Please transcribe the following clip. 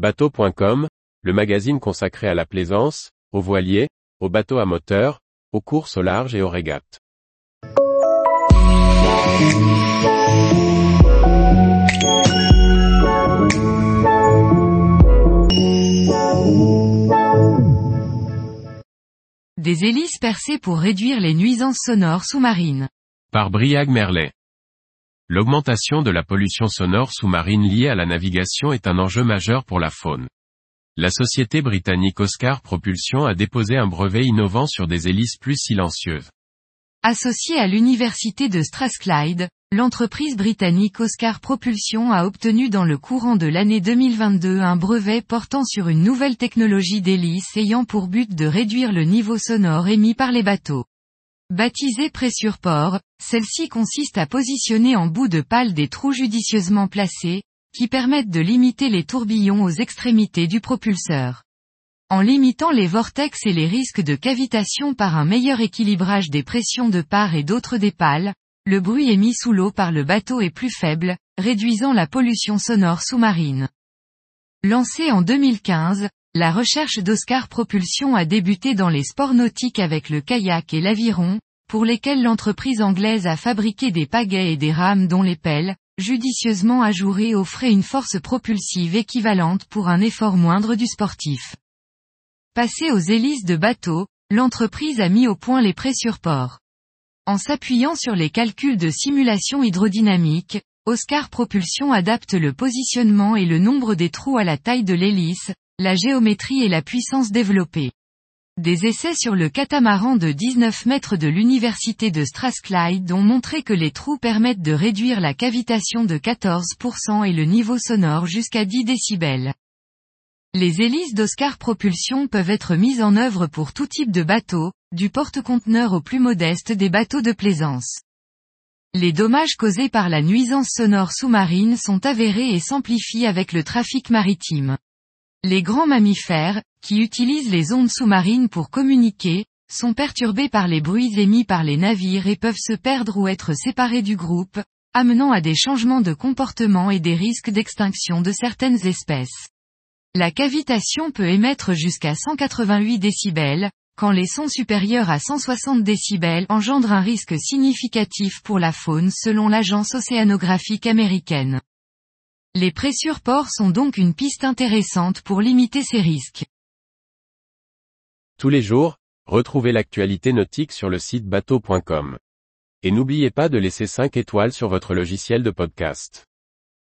Bateau.com, le magazine consacré à la plaisance, aux voiliers, aux bateaux à moteur, aux courses au large et aux régates. Des hélices percées pour réduire les nuisances sonores sous-marines. Par Briag Merlet. L'augmentation de la pollution sonore sous-marine liée à la navigation est un enjeu majeur pour la faune. La société britannique Oscar Propulsion a déposé un brevet innovant sur des hélices plus silencieuses. Associée à l'université de Strathclyde, l'entreprise britannique Oscar Propulsion a obtenu dans le courant de l'année 2022 un brevet portant sur une nouvelle technologie d'hélice ayant pour but de réduire le niveau sonore émis par les bateaux. Baptisée Pressure Port, celle-ci consiste à positionner en bout de pale des trous judicieusement placés, qui permettent de limiter les tourbillons aux extrémités du propulseur. En limitant les vortex et les risques de cavitation par un meilleur équilibrage des pressions de part et d'autre des pales, le bruit émis sous l'eau par le bateau est plus faible, réduisant la pollution sonore sous-marine. Lancée en 2015, la recherche d'Oscar Propulsion a débuté dans les sports nautiques avec le kayak et l'aviron, pour lesquels l'entreprise anglaise a fabriqué des pagaies et des rames dont les pelles, judicieusement ajourées offraient une force propulsive équivalente pour un effort moindre du sportif. Passé aux hélices de bateau, l'entreprise a mis au point les pressurports. En s'appuyant sur les calculs de simulation hydrodynamique, Oscar Propulsion adapte le positionnement et le nombre des trous à la taille de l'hélice, la géométrie et la puissance développée. Des essais sur le catamaran de 19 mètres de l'université de Strathclyde ont montré que les trous permettent de réduire la cavitation de 14% et le niveau sonore jusqu'à 10 décibels. Les hélices d'Oscar Propulsion peuvent être mises en œuvre pour tout type de bateau, du porte-conteneur au plus modeste des bateaux de plaisance. Les dommages causés par la nuisance sonore sous-marine sont avérés et s'amplifient avec le trafic maritime. Les grands mammifères, qui utilisent les ondes sous-marines pour communiquer, sont perturbés par les bruits émis par les navires et peuvent se perdre ou être séparés du groupe, amenant à des changements de comportement et des risques d'extinction de certaines espèces. La cavitation peut émettre jusqu'à 188 décibels, quand les sons supérieurs à 160 décibels engendrent un risque significatif pour la faune selon l'agence océanographique américaine. Les pressurports sont donc une piste intéressante pour limiter ces risques. Tous les jours, retrouvez l'actualité nautique sur le site bateau.com. Et n'oubliez pas de laisser 5 étoiles sur votre logiciel de podcast.